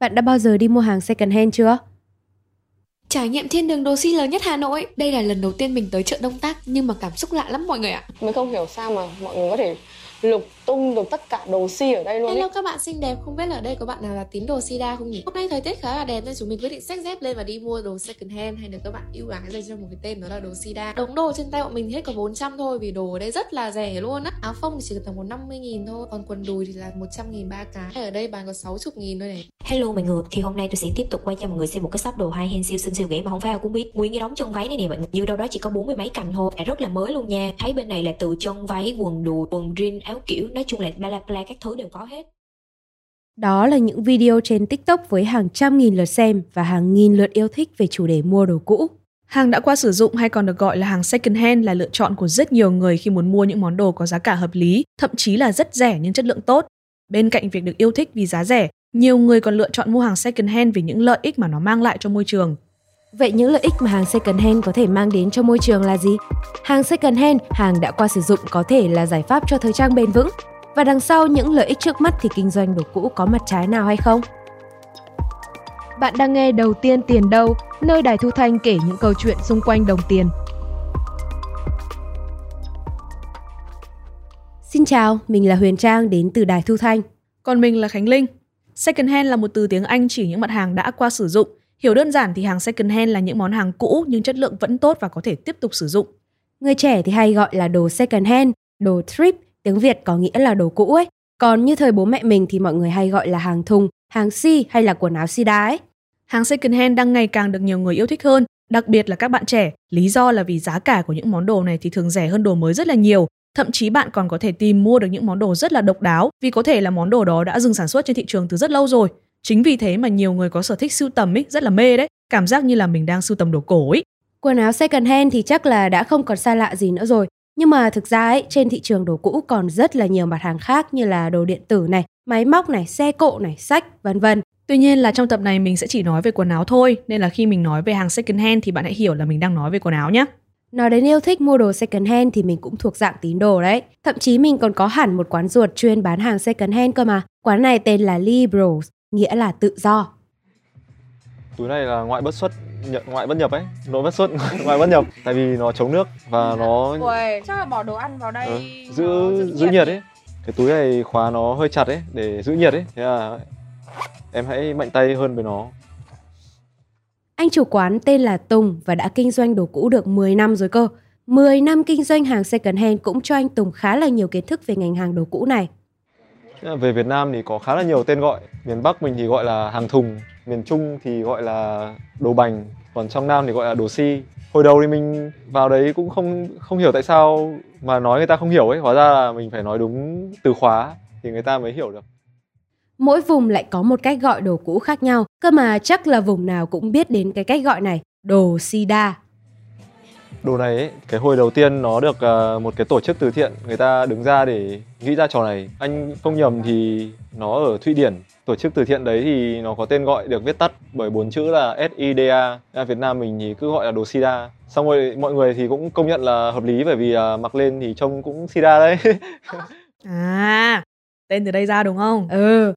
Bạn đã bao giờ đi mua hàng second hand chưa? Trải nghiệm thiên đường đồ si lớn nhất Hà Nội Đây là lần đầu tiên mình tới chợ Đông Tác Nhưng mà cảm xúc lạ lắm mọi người ạ Mình không hiểu sao mà mọi người có thể lục tung được tất cả đồ si ở đây luôn Hello ấy. các bạn xinh đẹp, không biết là ở đây có bạn nào là tín đồ Sida không nhỉ? Hôm nay thời tiết khá là đẹp nên chúng mình quyết định xách dép lên và đi mua đồ second hand hay được các bạn yêu ái dành cho một cái tên đó là đồ Sida. Đống đồ trên tay bọn mình hết có 400 thôi vì đồ ở đây rất là rẻ luôn á. Áo phông thì chỉ tầm một 50 nghìn thôi, còn quần đùi thì là 100 nghìn ba cái. Ở đây bán có 60 nghìn thôi này. Hello mọi người, thì hôm nay tôi sẽ tiếp tục quay cho mọi người xem một cái shop đồ hai hand siêu xinh siêu rẻ mà không phải ai cũng biết. Nguyên cái đống chân váy này nè mọi người, như đâu đó chỉ có bốn mươi mấy cành thôi, rất là mới luôn nha. Thấy bên này là từ chân váy, quần đùi, quần jean, áo kiểu, nói chung là bla bla các thứ đều có hết. Đó là những video trên TikTok với hàng trăm nghìn lượt xem và hàng nghìn lượt yêu thích về chủ đề mua đồ cũ. Hàng đã qua sử dụng hay còn được gọi là hàng second hand là lựa chọn của rất nhiều người khi muốn mua những món đồ có giá cả hợp lý, thậm chí là rất rẻ nhưng chất lượng tốt. Bên cạnh việc được yêu thích vì giá rẻ, nhiều người còn lựa chọn mua hàng second hand vì những lợi ích mà nó mang lại cho môi trường. Vậy những lợi ích mà hàng second hand có thể mang đến cho môi trường là gì? Hàng second hand, hàng đã qua sử dụng có thể là giải pháp cho thời trang bền vững. Và đằng sau những lợi ích trước mắt thì kinh doanh đồ cũ có mặt trái nào hay không? Bạn đang nghe Đầu tiên tiền đâu, nơi Đài Thu Thanh kể những câu chuyện xung quanh đồng tiền. Xin chào, mình là Huyền Trang đến từ Đài Thu Thanh. Còn mình là Khánh Linh. Second hand là một từ tiếng Anh chỉ những mặt hàng đã qua sử dụng. Hiểu đơn giản thì hàng second hand là những món hàng cũ nhưng chất lượng vẫn tốt và có thể tiếp tục sử dụng. Người trẻ thì hay gọi là đồ second hand, đồ thrift, tiếng Việt có nghĩa là đồ cũ ấy. Còn như thời bố mẹ mình thì mọi người hay gọi là hàng thùng, hàng si hay là quần áo sida ấy. Hàng second hand đang ngày càng được nhiều người yêu thích hơn, đặc biệt là các bạn trẻ. Lý do là vì giá cả của những món đồ này thì thường rẻ hơn đồ mới rất là nhiều. Thậm chí bạn còn có thể tìm mua được những món đồ rất là độc đáo vì có thể là món đồ đó đã dừng sản xuất trên thị trường từ rất lâu rồi. Chính vì thế mà nhiều người có sở thích sưu tầm ấy rất là mê đấy, cảm giác như là mình đang sưu tầm đồ cổ ấy. Quần áo second hand thì chắc là đã không còn xa lạ gì nữa rồi. Nhưng mà thực ra ấy, trên thị trường đồ cũ còn rất là nhiều mặt hàng khác như là đồ điện tử này, máy móc này, xe cộ này, sách, vân vân. Tuy nhiên là trong tập này mình sẽ chỉ nói về quần áo thôi, nên là khi mình nói về hàng second hand thì bạn hãy hiểu là mình đang nói về quần áo nhé. Nói đến yêu thích mua đồ second hand thì mình cũng thuộc dạng tín đồ đấy. Thậm chí mình còn có hẳn một quán ruột chuyên bán hàng second hand cơ mà. Quán này tên là Libros, nghĩa là tự do. túi này là ngoại bất xuất nhận ngoại bất nhập ấy nội bất xuất ngoại bất nhập tại vì nó chống nước và nó Ui, chắc là bỏ đồ ăn vào đây nó giữ giữ nhiệt ấy cái túi này khóa nó hơi chặt ấy để giữ nhiệt ấy thế là em hãy mạnh tay hơn với nó Anh chủ quán tên là Tùng và đã kinh doanh đồ cũ được 10 năm rồi cơ. 10 năm kinh doanh hàng second hand cũng cho anh Tùng khá là nhiều kiến thức về ngành hàng đồ cũ này. Về Việt Nam thì có khá là nhiều tên gọi. Miền Bắc mình thì gọi là hàng thùng miền Trung thì gọi là đồ bành còn trong Nam thì gọi là đồ si. Hồi đầu thì mình vào đấy cũng không không hiểu tại sao mà nói người ta không hiểu ấy. Hóa ra là mình phải nói đúng từ khóa thì người ta mới hiểu được. Mỗi vùng lại có một cách gọi đồ cũ khác nhau, cơ mà chắc là vùng nào cũng biết đến cái cách gọi này, đồ sida đồ này ấy, cái hồi đầu tiên nó được ờ, một cái tổ chức từ thiện người ta đứng ra để nghĩ ra trò này. Anh không nhầm thì nó ở Thụy Điển. Tổ chức từ thiện đấy thì nó có tên gọi được viết tắt bởi bốn chữ là SIDA ở Việt Nam mình thì cứ gọi là đồ sida. Xong rồi mọi người thì cũng công nhận là hợp lý bởi vì ờ, mặc lên thì trông cũng sida đấy. À, tên từ đây ra đúng không? Ừ,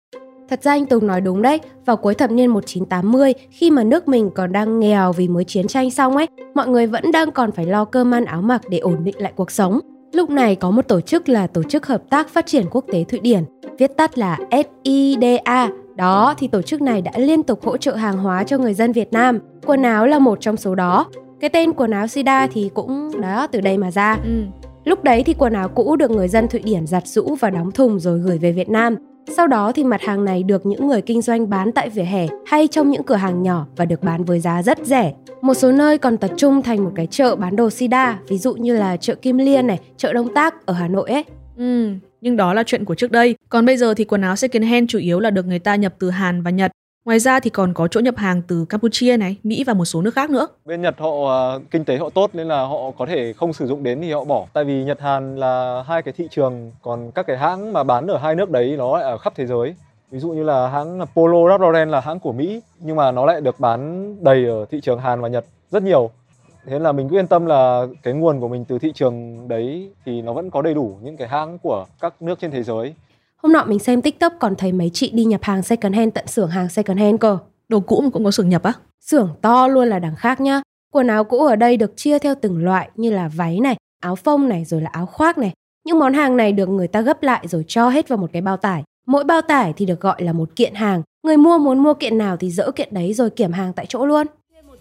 thật ra anh Tùng nói đúng đấy, vào cuối thập niên 1980 khi mà nước mình còn đang nghèo vì mới chiến tranh xong ấy, mọi người vẫn đang còn phải lo cơm ăn áo mặc để ổn định lại cuộc sống. Lúc này có một tổ chức là Tổ chức Hợp tác Phát triển Quốc tế Thụy Điển, viết tắt là SIDA. Đó thì tổ chức này đã liên tục hỗ trợ hàng hóa cho người dân Việt Nam. Quần áo là một trong số đó. Cái tên quần áo Sida thì cũng đó từ đây mà ra. Ừ. Lúc đấy thì quần áo cũ được người dân Thụy Điển giặt rũ và đóng thùng rồi gửi về Việt Nam. Sau đó thì mặt hàng này được những người kinh doanh bán tại vỉa hè hay trong những cửa hàng nhỏ và được bán với giá rất rẻ. Một số nơi còn tập trung thành một cái chợ bán đồ sida, ví dụ như là chợ Kim Liên này, chợ Đông Tác ở Hà Nội ấy. Ừ, nhưng đó là chuyện của trước đây. Còn bây giờ thì quần áo second hand chủ yếu là được người ta nhập từ Hàn và Nhật. Ngoài ra thì còn có chỗ nhập hàng từ Campuchia này, Mỹ và một số nước khác nữa. bên Nhật họ à, kinh tế họ tốt nên là họ có thể không sử dụng đến thì họ bỏ. Tại vì Nhật Hàn là hai cái thị trường còn các cái hãng mà bán ở hai nước đấy nó lại ở khắp thế giới. Ví dụ như là hãng Polo Ralph là hãng của Mỹ nhưng mà nó lại được bán đầy ở thị trường Hàn và Nhật rất nhiều. Thế là mình cứ yên tâm là cái nguồn của mình từ thị trường đấy thì nó vẫn có đầy đủ những cái hãng của các nước trên thế giới. Hôm nọ mình xem TikTok còn thấy mấy chị đi nhập hàng second hand tận xưởng hàng second hand cơ. Đồ cũ mà cũng có xưởng nhập á? Xưởng to luôn là đằng khác nhá. Quần áo cũ ở đây được chia theo từng loại như là váy này, áo phông này rồi là áo khoác này. Những món hàng này được người ta gấp lại rồi cho hết vào một cái bao tải. Mỗi bao tải thì được gọi là một kiện hàng. Người mua muốn mua kiện nào thì dỡ kiện đấy rồi kiểm hàng tại chỗ luôn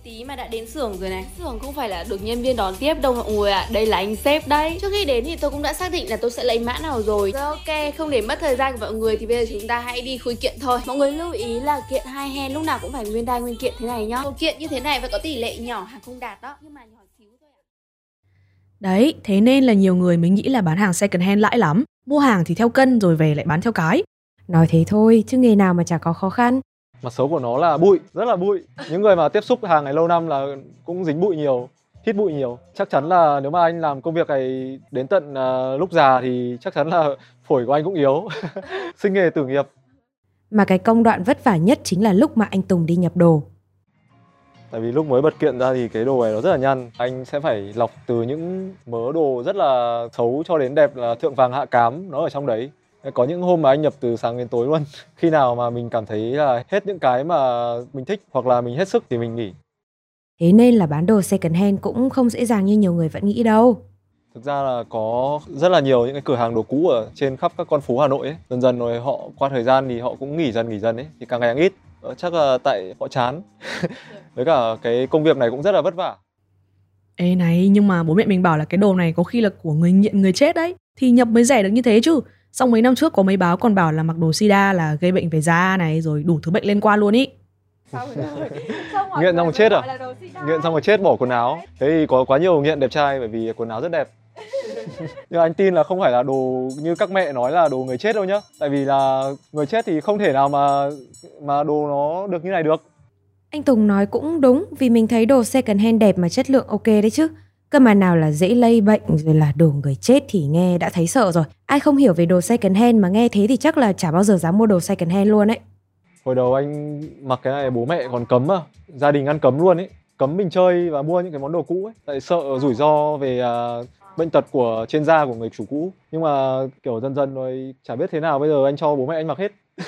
tí mà đã đến xưởng rồi này. Xưởng không phải là được nhân viên đón tiếp đâu mọi người ạ. À. đây là anh sếp đây trước khi đến thì tôi cũng đã xác định là tôi sẽ lấy mã nào rồi. Rồi ok không để mất thời gian của mọi người thì bây giờ chúng ta hãy đi khui kiện thôi. Mọi người lưu ý là kiện hai hand lúc nào cũng phải nguyên đai nguyên kiện thế này nhá. Một kiện như thế này phải có tỷ lệ nhỏ hàng không đạt đó. Nhưng mà nhỏ xíu thôi ạ. Đấy thế nên là nhiều người mới nghĩ là bán hàng second hand lãi lắm. Mua hàng thì theo cân rồi về lại bán theo cái. Nói thế thôi chứ nghề nào mà chả có khó khăn mặt xấu của nó là bụi rất là bụi. Những người mà tiếp xúc hàng này lâu năm là cũng dính bụi nhiều hít bụi nhiều. Chắc chắn là nếu mà anh làm công việc này đến tận uh, lúc già thì chắc chắn là phổi của anh cũng yếu. Sinh nghề tử nghiệp. Mà cái công đoạn vất vả nhất chính là lúc mà anh Tùng đi nhập đồ. Tại vì lúc mới bật kiện ra thì cái đồ này nó rất là nhăn. Anh sẽ phải lọc từ những mớ đồ rất là xấu cho đến đẹp là thượng vàng hạ cám nó ở trong đấy có những hôm mà anh nhập từ sáng đến tối luôn. Khi nào mà mình cảm thấy là hết những cái mà mình thích hoặc là mình hết sức thì mình nghỉ. Thế nên là bán đồ second hand cũng không dễ dàng như nhiều người vẫn nghĩ đâu. Thực ra là có rất là nhiều những cái cửa hàng đồ cũ ở trên khắp các con phố Hà Nội ấy. dần dần rồi họ qua thời gian thì họ cũng nghỉ dần nghỉ dần ấy. Thì càng ngày càng ít. Ờ, chắc là tại họ chán. Với cả cái công việc này cũng rất là vất vả. Ê này nhưng mà bố mẹ mình bảo là cái đồ này có khi là của người nghiện người chết đấy. Thì nhập mới rẻ được như thế chứ Xong mấy năm trước có mấy báo còn bảo là mặc đồ sida là gây bệnh về da này rồi đủ thứ bệnh liên quan luôn ý. nghiện xong rồi chết à? Nghiện xong rồi chết bỏ quần áo. Thế thì có quá nhiều nghiện đẹp trai bởi vì quần áo rất đẹp. Nhưng anh tin là không phải là đồ như các mẹ nói là đồ người chết đâu nhá. Tại vì là người chết thì không thể nào mà mà đồ nó được như này được. Anh Tùng nói cũng đúng vì mình thấy đồ second hand đẹp mà chất lượng ok đấy chứ. Cơ mà nào là dễ lây bệnh rồi là đồ người chết thì nghe đã thấy sợ rồi. Ai không hiểu về đồ second hand mà nghe thế thì chắc là chả bao giờ dám mua đồ second hand luôn ấy. Hồi đầu anh mặc cái này bố mẹ còn cấm à, gia đình ăn cấm luôn ấy. Cấm mình chơi và mua những cái món đồ cũ ấy. Tại sợ rủi ro về uh, bệnh tật của trên da của người chủ cũ. Nhưng mà kiểu dần dần rồi chả biết thế nào bây giờ anh cho bố mẹ anh mặc hết.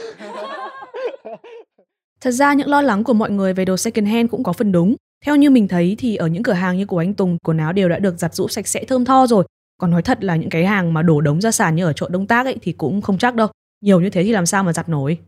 Thật ra những lo lắng của mọi người về đồ second hand cũng có phần đúng. Theo như mình thấy thì ở những cửa hàng như của anh Tùng, quần áo đều đã được giặt rũ sạch sẽ thơm tho rồi. Còn nói thật là những cái hàng mà đổ đống ra sàn như ở chợ Đông Tác ấy thì cũng không chắc đâu. Nhiều như thế thì làm sao mà giặt nổi.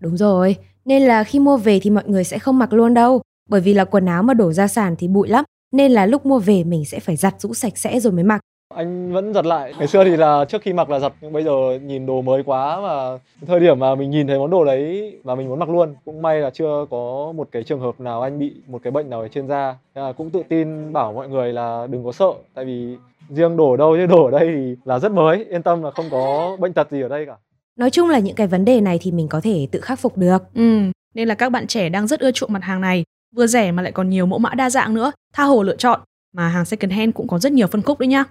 Đúng rồi, nên là khi mua về thì mọi người sẽ không mặc luôn đâu. Bởi vì là quần áo mà đổ ra sàn thì bụi lắm. Nên là lúc mua về mình sẽ phải giặt rũ sạch sẽ rồi mới mặc anh vẫn giặt lại. Ngày xưa thì là trước khi mặc là giặt nhưng bây giờ nhìn đồ mới quá và thời điểm mà mình nhìn thấy món đồ đấy và mình muốn mặc luôn cũng may là chưa có một cái trường hợp nào anh bị một cái bệnh nào ở trên da. Nên là cũng tự tin bảo mọi người là đừng có sợ tại vì riêng đổ đâu chứ đổ ở đây thì là rất mới yên tâm là không có bệnh tật gì ở đây cả. Nói chung là những cái vấn đề này thì mình có thể tự khắc phục được. Ừ nên là các bạn trẻ đang rất ưa chuộng mặt hàng này vừa rẻ mà lại còn nhiều mẫu mã đa dạng nữa tha hồ lựa chọn. Mà hàng second hand cũng có rất nhiều phân khúc đấy nhá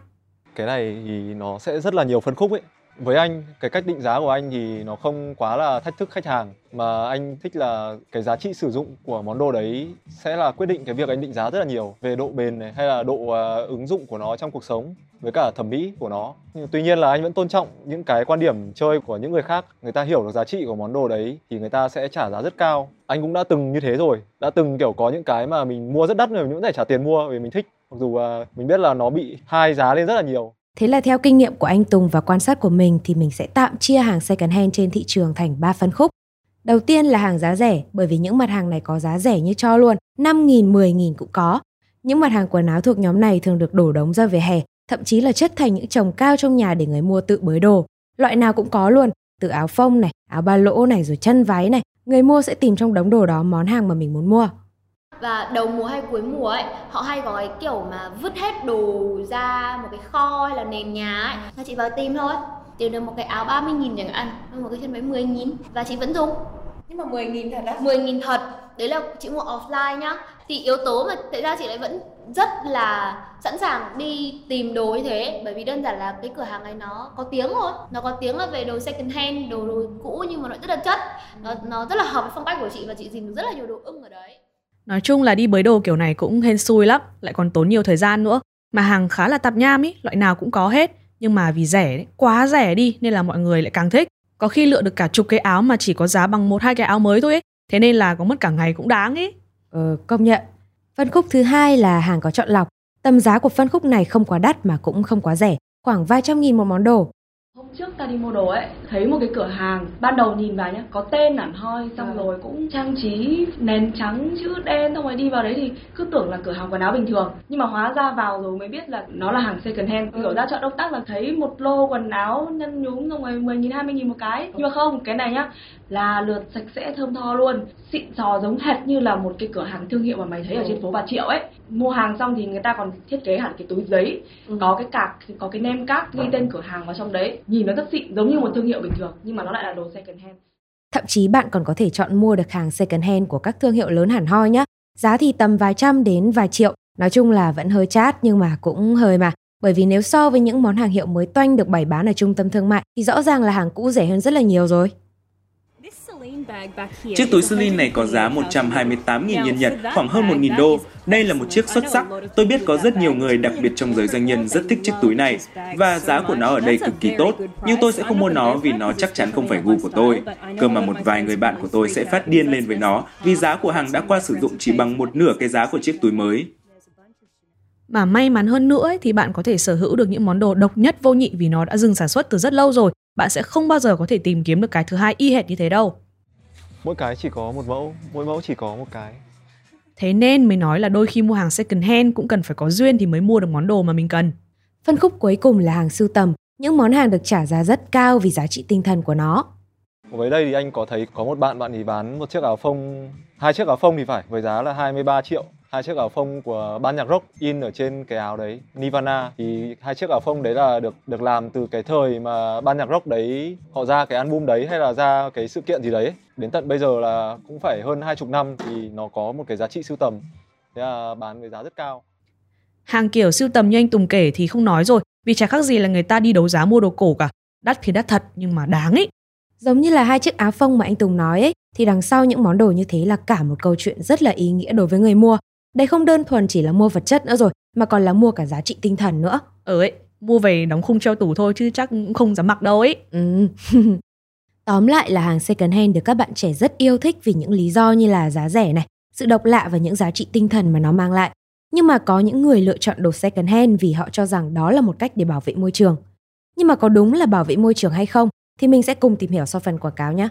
cái này thì nó sẽ rất là nhiều phân khúc ấy. Với anh cái cách định giá của anh thì nó không quá là thách thức khách hàng mà anh thích là cái giá trị sử dụng của món đồ đấy sẽ là quyết định cái việc anh định giá rất là nhiều về độ bền này hay là độ uh, ứng dụng của nó trong cuộc sống với cả thẩm mỹ của nó. Nhưng tuy nhiên là anh vẫn tôn trọng những cái quan điểm chơi của những người khác. Người ta hiểu được giá trị của món đồ đấy thì người ta sẽ trả giá rất cao. Anh cũng đã từng như thế rồi đã từng kiểu có những cái mà mình mua rất đắt rồi mình vẫn phải trả tiền mua vì mình thích mặc dù uh, mình biết là nó bị hai giá lên rất là nhiều Thế là theo kinh nghiệm của anh Tùng và quan sát của mình thì mình sẽ tạm chia hàng second hand trên thị trường thành 3 phân khúc. Đầu tiên là hàng giá rẻ bởi vì những mặt hàng này có giá rẻ như cho luôn, 5.000, 10.000 cũng có. Những mặt hàng quần áo thuộc nhóm này thường được đổ đống ra về hè, thậm chí là chất thành những chồng cao trong nhà để người mua tự bới đồ. Loại nào cũng có luôn, từ áo phông này, áo ba lỗ này rồi chân váy này, người mua sẽ tìm trong đống đồ đó món hàng mà mình muốn mua và đầu mùa hay cuối mùa ấy họ hay có cái kiểu mà vứt hết đồ ra một cái kho hay là nền nhà ấy. Là chị vào tìm thôi tìm được một cái áo 30 nghìn chẳng hạn một cái chân váy 10 nghìn. Và chị vẫn dùng. Nhưng mà 10 nghìn thật á? 10 nghìn thật. Đấy là chị mua offline nhá. Thì yếu tố mà tại ra chị lại vẫn rất là sẵn sàng đi tìm đồ như thế. Bởi vì đơn giản là cái cửa hàng này nó có tiếng thôi. Nó có tiếng là về đồ second hand đồ, đồ cũ nhưng mà nó rất là chất. Nó, nó rất là hợp với phong cách của chị và chị tìm được rất là nhiều đồ ưng ở đấy Nói chung là đi bới đồ kiểu này cũng hên xui lắm, lại còn tốn nhiều thời gian nữa. Mà hàng khá là tạp nham ý, loại nào cũng có hết. Nhưng mà vì rẻ, quá rẻ đi nên là mọi người lại càng thích. Có khi lựa được cả chục cái áo mà chỉ có giá bằng một hai cái áo mới thôi ấy. Thế nên là có mất cả ngày cũng đáng ấy. Ờ, công nhận. Phân khúc thứ hai là hàng có chọn lọc. Tầm giá của phân khúc này không quá đắt mà cũng không quá rẻ, khoảng vài trăm nghìn một món đồ. Hôm trước ta đi mua đồ ấy, thấy một cái cửa hàng, ban đầu nhìn vào nhá, có tên hẳn hoi, xong à. rồi cũng trang trí nền trắng chữ đen, xong rồi đi vào đấy thì cứ tưởng là cửa hàng quần áo bình thường. Nhưng mà hóa ra vào rồi mới biết là nó là hàng second hand. Kiểu ừ. ra chợ Đông Tác là thấy một lô quần áo nhân nhúm xong rồi 10 nghìn, 20 nghìn một cái. Nhưng mà không, cái này nhá, là lượt sạch sẽ thơm tho luôn xịn sò giống hệt như là một cái cửa hàng thương hiệu mà mày thấy ở trên phố Bà Triệu ấy mua hàng xong thì người ta còn thiết kế hẳn cái túi giấy ừ. có cái cạc có cái nem cát ghi tên cửa hàng vào trong đấy. Nhìn nó rất xịn giống như một thương hiệu bình thường nhưng mà nó lại là đồ second hand. Thậm chí bạn còn có thể chọn mua được hàng second hand của các thương hiệu lớn hẳn hoi nhé giá thì tầm vài trăm đến vài triệu. Nói chung là vẫn hơi chát nhưng mà cũng hơi mà. Bởi vì nếu so với những món hàng hiệu mới toanh được bày bán ở trung tâm thương mại thì rõ ràng là hàng cũ rẻ hơn rất là nhiều rồi Chiếc túi Celine này có giá 128.000 yên Nhật, khoảng hơn 1.000 đô. Đây là một chiếc xuất sắc. Tôi biết có rất nhiều người, đặc biệt trong giới doanh nhân, rất thích chiếc túi này. Và giá của nó ở đây cực kỳ tốt. Nhưng tôi sẽ không mua nó vì nó chắc chắn không phải gu của tôi. Cơ mà một vài người bạn của tôi sẽ phát điên lên với nó vì giá của hàng đã qua sử dụng chỉ bằng một nửa cái giá của chiếc túi mới. Mà may mắn hơn nữa ấy, thì bạn có thể sở hữu được những món đồ độc nhất vô nhị vì nó đã dừng sản xuất từ rất lâu rồi. Bạn sẽ không bao giờ có thể tìm kiếm được cái thứ hai y hệt như thế đâu mỗi cái chỉ có một mẫu mỗi mẫu chỉ có một cái. Thế nên mới nói là đôi khi mua hàng second hand cũng cần phải có duyên thì mới mua được món đồ mà mình cần. Phân khúc cuối cùng là hàng sưu tầm những món hàng được trả giá rất cao vì giá trị tinh thần của nó. Với đây thì anh có thấy có một bạn bạn thì bán một chiếc áo phông hai chiếc áo phông thì phải với giá là 23 triệu hai chiếc áo phông của ban nhạc rock in ở trên cái áo đấy Nirvana. Thì hai chiếc áo phông đấy là được được làm từ cái thời mà ban nhạc rock đấy họ ra cái album đấy hay là ra cái sự kiện gì đấy. Đến tận bây giờ là cũng phải hơn hai chục năm thì nó có một cái giá trị sưu tầm. Thế là bán với giá rất cao. Hàng kiểu sưu tầm như anh Tùng kể thì không nói rồi vì chả khác gì là người ta đi đấu giá mua đồ cổ cả. Đắt thì đắt thật nhưng mà đáng ấy. Giống như là hai chiếc áo phông mà anh Tùng nói ấy thì đằng sau những món đồ như thế là cả một câu chuyện rất là ý nghĩa đối với người mua đây không đơn thuần chỉ là mua vật chất nữa rồi, mà còn là mua cả giá trị tinh thần nữa. Ừ ấy, mua về đóng khung treo tủ thôi chứ chắc cũng không dám mặc đâu ấy. Ừ. Tóm lại là hàng second hand được các bạn trẻ rất yêu thích vì những lý do như là giá rẻ này, sự độc lạ và những giá trị tinh thần mà nó mang lại. Nhưng mà có những người lựa chọn đồ second hand vì họ cho rằng đó là một cách để bảo vệ môi trường. Nhưng mà có đúng là bảo vệ môi trường hay không thì mình sẽ cùng tìm hiểu sau phần quảng cáo nhé.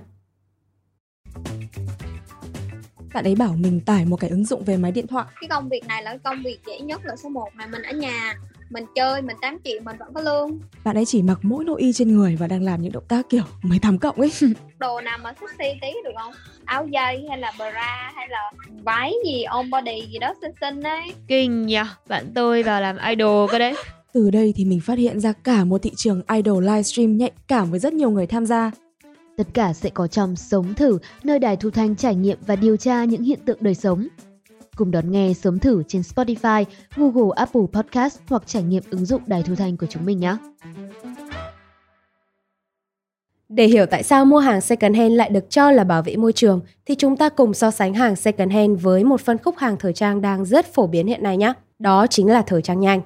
Bạn ấy bảo mình tải một cái ứng dụng về máy điện thoại. Cái công việc này là cái công việc dễ nhất là số 1 mà mình ở nhà mình chơi mình 8 triệu mình vẫn có lương. Bạn ấy chỉ mặc mỗi nội y trên người và đang làm những động tác kiểu 18 cộng ấy. Đồ nào mà sexy tí được không? Áo dây hay là bra hay là váy gì on body gì đó xinh xinh ấy. Kinh nhỉ bạn tôi vào làm idol cơ đấy. Từ đây thì mình phát hiện ra cả một thị trường idol livestream nhạy cảm với rất nhiều người tham gia Tất cả sẽ có trong Sống Thử, nơi đài thu thanh trải nghiệm và điều tra những hiện tượng đời sống. Cùng đón nghe Sống Thử trên Spotify, Google, Apple Podcast hoặc trải nghiệm ứng dụng đài thu thanh của chúng mình nhé. Để hiểu tại sao mua hàng second hand lại được cho là bảo vệ môi trường thì chúng ta cùng so sánh hàng second hand với một phân khúc hàng thời trang đang rất phổ biến hiện nay nhé. Đó chính là thời trang nhanh.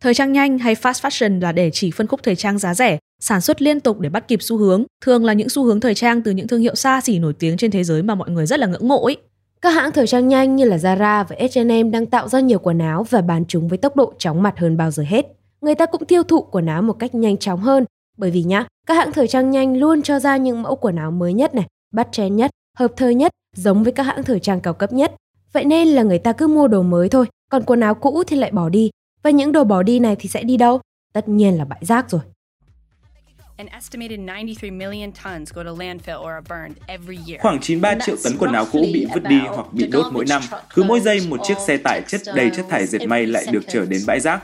Thời trang nhanh hay fast fashion là để chỉ phân khúc thời trang giá rẻ, sản xuất liên tục để bắt kịp xu hướng, thường là những xu hướng thời trang từ những thương hiệu xa xỉ nổi tiếng trên thế giới mà mọi người rất là ngưỡng mộ ấy. Các hãng thời trang nhanh như là Zara và H&M đang tạo ra nhiều quần áo và bán chúng với tốc độ chóng mặt hơn bao giờ hết. Người ta cũng tiêu thụ quần áo một cách nhanh chóng hơn, bởi vì nhá, các hãng thời trang nhanh luôn cho ra những mẫu quần áo mới nhất này, bắt trend nhất, hợp thời nhất, giống với các hãng thời trang cao cấp nhất. Vậy nên là người ta cứ mua đồ mới thôi, còn quần áo cũ thì lại bỏ đi. Và những đồ bỏ đi này thì sẽ đi đâu? Tất nhiên là bãi rác rồi. Khoảng 93 triệu tấn quần áo cũ bị vứt đi hoặc bị đốt mỗi năm. Cứ mỗi giây một chiếc xe tải chất đầy chất thải dệt may lại được chở đến bãi rác.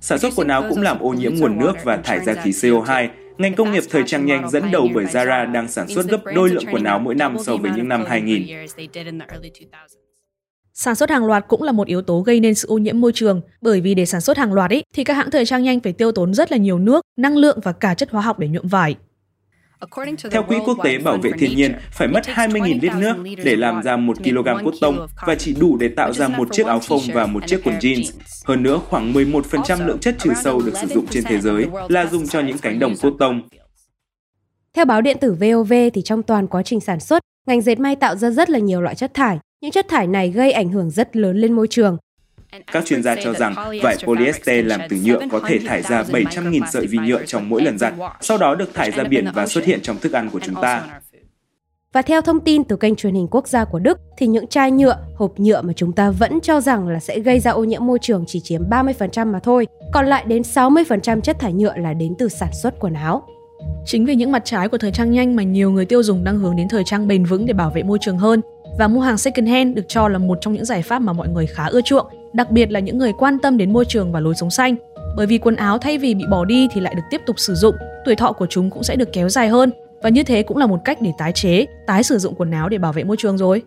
Sản xuất quần áo cũng làm ô nhiễm nguồn nước và thải ra khí CO2. Ngành công nghiệp thời trang nhanh dẫn đầu bởi Zara đang sản xuất gấp đôi lượng quần áo mỗi năm so với những năm 2000. Sản xuất hàng loạt cũng là một yếu tố gây nên sự ô nhiễm môi trường, bởi vì để sản xuất hàng loạt ý, thì các hãng thời trang nhanh phải tiêu tốn rất là nhiều nước, năng lượng và cả chất hóa học để nhuộm vải. Theo Quỹ Quốc tế Bảo vệ Thiên nhiên, phải mất 20.000 lít nước để làm ra 1 kg cốt tông và chỉ đủ để tạo ra một chiếc áo phông và một chiếc quần jeans. Hơn nữa, khoảng 11% lượng chất trừ sâu được sử dụng trên thế giới là dùng cho những cánh đồng cốt tông. Theo báo điện tử VOV thì trong toàn quá trình sản xuất, ngành dệt may tạo ra rất là nhiều loại chất thải. Những chất thải này gây ảnh hưởng rất lớn lên môi trường. Các chuyên gia cho rằng vải polyester làm từ nhựa có thể thải ra 700.000 sợi vi nhựa trong mỗi lần giặt, sau đó được thải ra biển và xuất hiện trong thức ăn của chúng ta. Và theo thông tin từ kênh truyền hình quốc gia của Đức thì những chai nhựa, hộp nhựa mà chúng ta vẫn cho rằng là sẽ gây ra ô nhiễm môi trường chỉ chiếm 30% mà thôi, còn lại đến 60% chất thải nhựa là đến từ sản xuất quần áo. Chính vì những mặt trái của thời trang nhanh mà nhiều người tiêu dùng đang hướng đến thời trang bền vững để bảo vệ môi trường hơn và mua hàng second hand được cho là một trong những giải pháp mà mọi người khá ưa chuộng, đặc biệt là những người quan tâm đến môi trường và lối sống xanh. Bởi vì quần áo thay vì bị bỏ đi thì lại được tiếp tục sử dụng, tuổi thọ của chúng cũng sẽ được kéo dài hơn và như thế cũng là một cách để tái chế, tái sử dụng quần áo để bảo vệ môi trường rồi.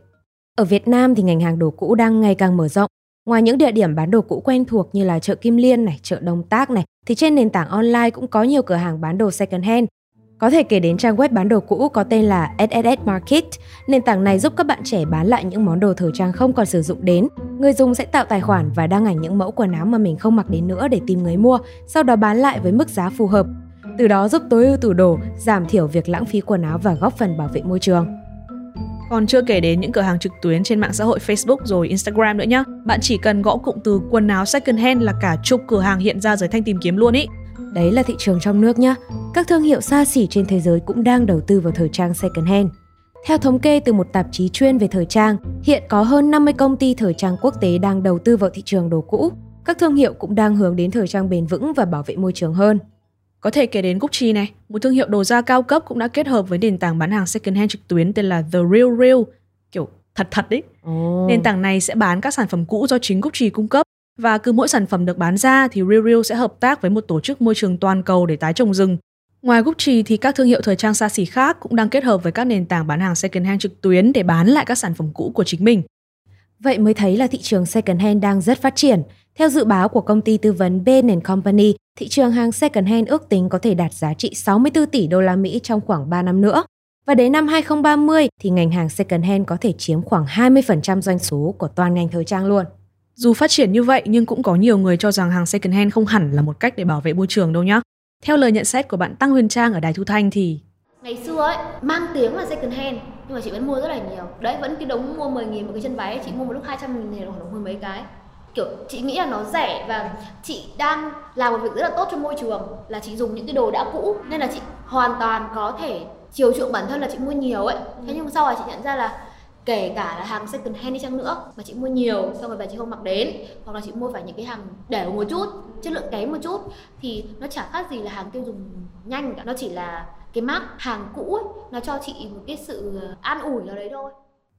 Ở Việt Nam thì ngành hàng đồ cũ đang ngày càng mở rộng. Ngoài những địa điểm bán đồ cũ quen thuộc như là chợ Kim Liên này, chợ Đồng Tác này, thì trên nền tảng online cũng có nhiều cửa hàng bán đồ second hand. Có thể kể đến trang web bán đồ cũ có tên là SSS Market. Nền tảng này giúp các bạn trẻ bán lại những món đồ thời trang không còn sử dụng đến. Người dùng sẽ tạo tài khoản và đăng ảnh những mẫu quần áo mà mình không mặc đến nữa để tìm người mua, sau đó bán lại với mức giá phù hợp. Từ đó giúp tối ưu tủ đồ, giảm thiểu việc lãng phí quần áo và góp phần bảo vệ môi trường. Còn chưa kể đến những cửa hàng trực tuyến trên mạng xã hội Facebook rồi Instagram nữa nhá. Bạn chỉ cần gõ cụm từ quần áo second hand là cả chục cửa hàng hiện ra dưới thanh tìm kiếm luôn ý. Đấy là thị trường trong nước nhá. Các thương hiệu xa xỉ trên thế giới cũng đang đầu tư vào thời trang second hand. Theo thống kê từ một tạp chí chuyên về thời trang, hiện có hơn 50 công ty thời trang quốc tế đang đầu tư vào thị trường đồ cũ. Các thương hiệu cũng đang hướng đến thời trang bền vững và bảo vệ môi trường hơn. Có thể kể đến Gucci này, một thương hiệu đồ da cao cấp cũng đã kết hợp với nền tảng bán hàng second hand trực tuyến tên là The Real Real, kiểu thật thật đấy. Oh. Nền tảng này sẽ bán các sản phẩm cũ do chính Gucci cung cấp và cứ mỗi sản phẩm được bán ra thì Real Real sẽ hợp tác với một tổ chức môi trường toàn cầu để tái trồng rừng. Ngoài Gucci thì các thương hiệu thời trang xa xỉ khác cũng đang kết hợp với các nền tảng bán hàng second hand trực tuyến để bán lại các sản phẩm cũ của chính mình. Vậy mới thấy là thị trường second hand đang rất phát triển. Theo dự báo của công ty tư vấn Bain Company, thị trường hàng second hand ước tính có thể đạt giá trị 64 tỷ đô la Mỹ trong khoảng 3 năm nữa. Và đến năm 2030 thì ngành hàng second hand có thể chiếm khoảng 20% doanh số của toàn ngành thời trang luôn. Dù phát triển như vậy nhưng cũng có nhiều người cho rằng hàng second hand không hẳn là một cách để bảo vệ môi trường đâu nhá. Theo lời nhận xét của bạn Tăng Huyền Trang ở Đài Thu Thanh thì Ngày xưa ấy, mang tiếng là second hand nhưng mà chị vẫn mua rất là nhiều. Đấy, vẫn cái đống mua 10 nghìn một cái chân váy chị mua một lúc 200 nghìn thì khoảng mười mấy cái. Kiểu chị nghĩ là nó rẻ và chị đang làm một việc rất là tốt cho môi trường là chị dùng những cái đồ đã cũ nên là chị hoàn toàn có thể chiều chuộng bản thân là chị mua nhiều ấy. Thế nhưng sau là chị nhận ra là kể cả là hàng second hand đi chăng nữa mà chị mua nhiều xong rồi về chị không mặc đến hoặc là chị mua phải những cái hàng để một chút chất lượng kém một chút thì nó chả khác gì là hàng tiêu dùng nhanh cả. Nó chỉ là cái mác hàng cũ ấy nó cho chị một cái sự an ủi nào đấy thôi.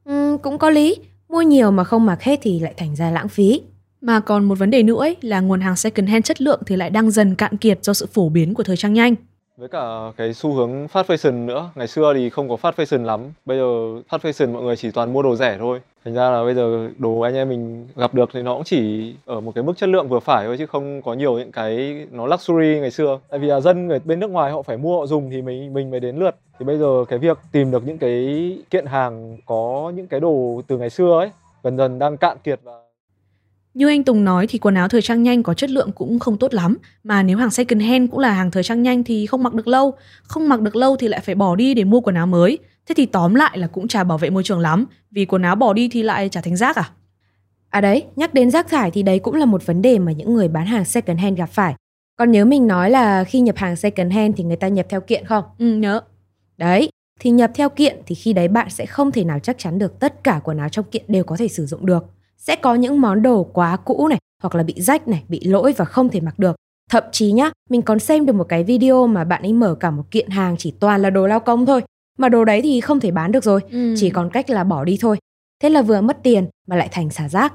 Ừ, cũng có lý. Mua nhiều mà không mặc hết thì lại thành ra lãng phí. Mà còn một vấn đề nữa ấy, là nguồn hàng second hand chất lượng thì lại đang dần cạn kiệt do sự phổ biến của thời trang nhanh với cả cái xu hướng fast fashion nữa. Ngày xưa thì không có fast fashion lắm. Bây giờ fast fashion mọi người chỉ toàn mua đồ rẻ thôi. Thành ra là bây giờ đồ anh em mình gặp được thì nó cũng chỉ ở một cái mức chất lượng vừa phải thôi, chứ không có nhiều những cái nó luxury ngày xưa. Tại vì là dân người bên nước ngoài họ phải mua, họ dùng thì mình mình mới đến lượt. Thì bây giờ cái việc tìm được những cái kiện hàng có những cái đồ từ ngày xưa ấy, dần dần đang cạn kiệt và như anh Tùng nói thì quần áo thời trang nhanh có chất lượng cũng không tốt lắm, mà nếu hàng second hand cũng là hàng thời trang nhanh thì không mặc được lâu, không mặc được lâu thì lại phải bỏ đi để mua quần áo mới. Thế thì tóm lại là cũng chả bảo vệ môi trường lắm, vì quần áo bỏ đi thì lại chả thành rác à? À đấy, nhắc đến rác thải thì đấy cũng là một vấn đề mà những người bán hàng second hand gặp phải. Còn nhớ mình nói là khi nhập hàng second hand thì người ta nhập theo kiện không? Ừ, nhớ. Đấy, thì nhập theo kiện thì khi đấy bạn sẽ không thể nào chắc chắn được tất cả quần áo trong kiện đều có thể sử dụng được sẽ có những món đồ quá cũ này hoặc là bị rách này, bị lỗi và không thể mặc được. Thậm chí nhá, mình còn xem được một cái video mà bạn ấy mở cả một kiện hàng chỉ toàn là đồ lao công thôi. Mà đồ đấy thì không thể bán được rồi, ừ. chỉ còn cách là bỏ đi thôi. Thế là vừa mất tiền mà lại thành xả rác.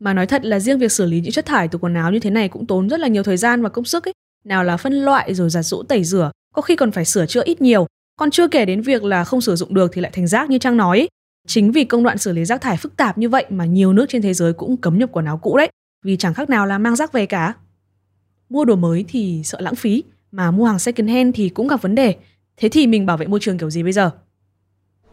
Mà nói thật là riêng việc xử lý những chất thải từ quần áo như thế này cũng tốn rất là nhiều thời gian và công sức ấy. Nào là phân loại rồi giặt rũ tẩy rửa, có khi còn phải sửa chữa ít nhiều. Còn chưa kể đến việc là không sử dụng được thì lại thành rác như Trang nói ấy. Chính vì công đoạn xử lý rác thải phức tạp như vậy mà nhiều nước trên thế giới cũng cấm nhập quần áo cũ đấy, vì chẳng khác nào là mang rác về cả. Mua đồ mới thì sợ lãng phí, mà mua hàng second hand thì cũng gặp vấn đề. Thế thì mình bảo vệ môi trường kiểu gì bây giờ?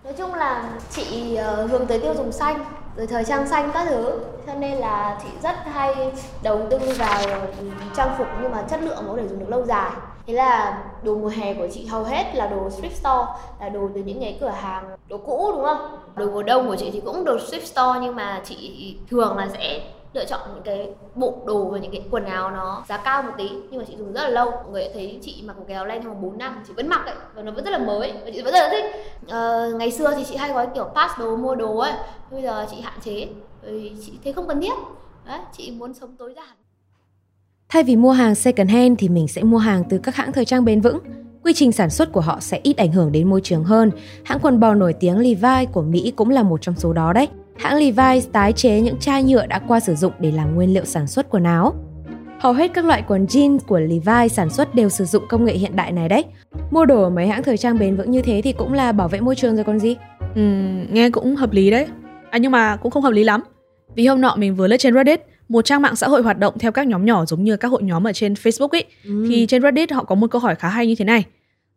Nói chung là chị ờ, hướng tới tiêu dùng xanh, rồi thời trang xanh các thứ, cho nên là chị rất hay đầu tư vào trang phục nhưng mà chất lượng nó để dùng được lâu dài thế là đồ mùa hè của chị hầu hết là đồ thrift store là đồ từ những cái cửa hàng đồ cũ đúng không? Đồ mùa đông của chị thì cũng đồ thrift store nhưng mà chị thường là sẽ lựa chọn những cái bộ đồ và những cái quần áo nó giá cao một tí. Nhưng mà chị dùng rất là lâu mọi người thấy chị mặc một cái áo len trong vòng 4 năm chị vẫn mặc ấy và nó vẫn rất là mới và chị vẫn rất là thích. Ờ, ngày xưa thì chị hay gói kiểu pass đồ mua đồ ấy bây giờ chị hạn chế vì chị thấy không cần thiết. Đấy chị muốn sống tối giản. Thay vì mua hàng second hand thì mình sẽ mua hàng từ các hãng thời trang bền vững. Quy trình sản xuất của họ sẽ ít ảnh hưởng đến môi trường hơn. Hãng quần bò nổi tiếng Levi's của Mỹ cũng là một trong số đó đấy. Hãng Levi's tái chế những chai nhựa đã qua sử dụng để làm nguyên liệu sản xuất quần áo. Hầu hết các loại quần jeans của Levi's sản xuất đều sử dụng công nghệ hiện đại này đấy. Mua đồ ở mấy hãng thời trang bền vững như thế thì cũng là bảo vệ môi trường rồi còn gì. Ừ, nghe cũng hợp lý đấy. À nhưng mà cũng không hợp lý lắm. Vì hôm nọ mình vừa lướt trên Reddit, một trang mạng xã hội hoạt động theo các nhóm nhỏ giống như các hội nhóm ở trên Facebook ấy, ừ. thì trên Reddit họ có một câu hỏi khá hay như thế này.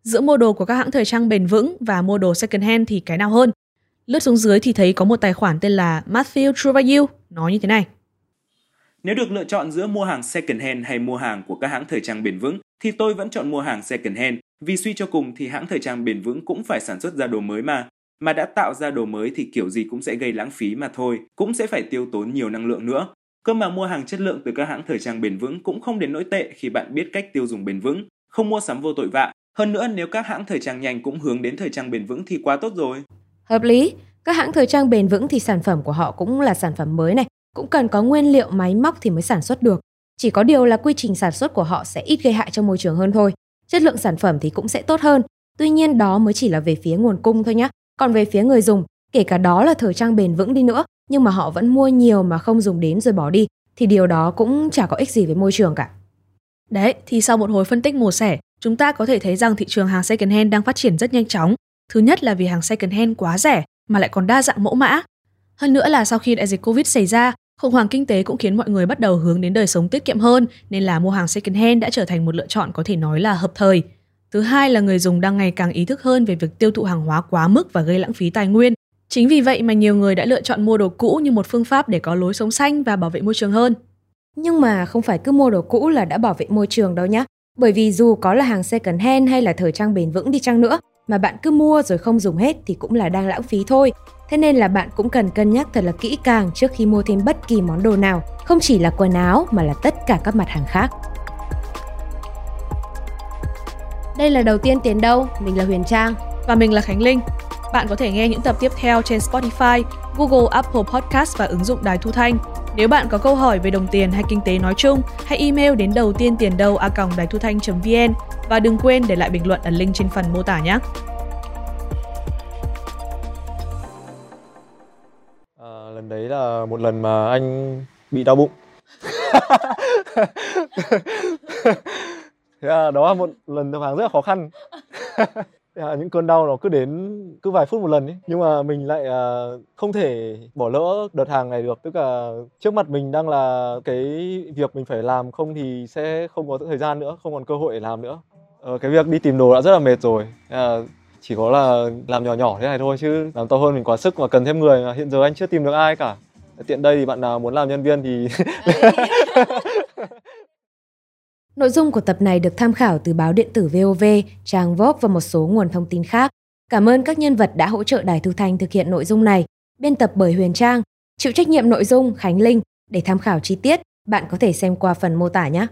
Giữa mua đồ của các hãng thời trang bền vững và mua đồ second hand thì cái nào hơn? Lướt xuống dưới thì thấy có một tài khoản tên là Matthew Truvayu nói như thế này. Nếu được lựa chọn giữa mua hàng second hand hay mua hàng của các hãng thời trang bền vững, thì tôi vẫn chọn mua hàng second hand, vì suy cho cùng thì hãng thời trang bền vững cũng phải sản xuất ra đồ mới mà. Mà đã tạo ra đồ mới thì kiểu gì cũng sẽ gây lãng phí mà thôi, cũng sẽ phải tiêu tốn nhiều năng lượng nữa. Cơ mà mua hàng chất lượng từ các hãng thời trang bền vững cũng không đến nỗi tệ khi bạn biết cách tiêu dùng bền vững, không mua sắm vô tội vạ. Hơn nữa nếu các hãng thời trang nhanh cũng hướng đến thời trang bền vững thì quá tốt rồi. Hợp lý, các hãng thời trang bền vững thì sản phẩm của họ cũng là sản phẩm mới này, cũng cần có nguyên liệu máy móc thì mới sản xuất được. Chỉ có điều là quy trình sản xuất của họ sẽ ít gây hại cho môi trường hơn thôi. Chất lượng sản phẩm thì cũng sẽ tốt hơn. Tuy nhiên đó mới chỉ là về phía nguồn cung thôi nhé. Còn về phía người dùng, kể cả đó là thời trang bền vững đi nữa, nhưng mà họ vẫn mua nhiều mà không dùng đến rồi bỏ đi, thì điều đó cũng chả có ích gì với môi trường cả. Đấy, thì sau một hồi phân tích mổ xẻ, chúng ta có thể thấy rằng thị trường hàng second hand đang phát triển rất nhanh chóng. Thứ nhất là vì hàng second hand quá rẻ mà lại còn đa dạng mẫu mã. Hơn nữa là sau khi đại dịch Covid xảy ra, khủng hoảng kinh tế cũng khiến mọi người bắt đầu hướng đến đời sống tiết kiệm hơn nên là mua hàng second hand đã trở thành một lựa chọn có thể nói là hợp thời. Thứ hai là người dùng đang ngày càng ý thức hơn về việc tiêu thụ hàng hóa quá mức và gây lãng phí tài nguyên. Chính vì vậy mà nhiều người đã lựa chọn mua đồ cũ như một phương pháp để có lối sống xanh và bảo vệ môi trường hơn. Nhưng mà không phải cứ mua đồ cũ là đã bảo vệ môi trường đâu nhé. Bởi vì dù có là hàng second hand hay là thời trang bền vững đi chăng nữa, mà bạn cứ mua rồi không dùng hết thì cũng là đang lãng phí thôi. Thế nên là bạn cũng cần cân nhắc thật là kỹ càng trước khi mua thêm bất kỳ món đồ nào, không chỉ là quần áo mà là tất cả các mặt hàng khác. Đây là đầu tiên tiền đâu, mình là Huyền Trang và mình là Khánh Linh. Bạn có thể nghe những tập tiếp theo trên Spotify, Google, Apple Podcast và ứng dụng Đài Thu Thanh. Nếu bạn có câu hỏi về đồng tiền hay kinh tế nói chung, hãy email đến đầu tiên tiền đầu a đài thu thanh.vn và đừng quên để lại bình luận ở link trên phần mô tả nhé. À, lần đấy là một lần mà anh bị đau bụng. Thế à, đó là một lần nhập hàng rất là khó khăn. À, những cơn đau nó cứ đến cứ vài phút một lần ấy nhưng mà mình lại à, không thể bỏ lỡ đợt hàng này được. Tức là trước mặt mình đang là cái việc mình phải làm không thì sẽ không có thời gian nữa không còn cơ hội để làm nữa. Ờ, cái việc đi tìm đồ đã rất là mệt rồi. À, chỉ có là làm nhỏ nhỏ thế này thôi chứ làm to hơn mình quá sức mà cần thêm người mà hiện giờ anh chưa tìm được ai cả. Tiện đây thì bạn nào muốn làm nhân viên thì Nội dung của tập này được tham khảo từ báo điện tử VOV, trang VOP và một số nguồn thông tin khác. Cảm ơn các nhân vật đã hỗ trợ Đài Thu Thanh thực hiện nội dung này. Biên tập bởi Huyền Trang, chịu trách nhiệm nội dung Khánh Linh. Để tham khảo chi tiết, bạn có thể xem qua phần mô tả nhé.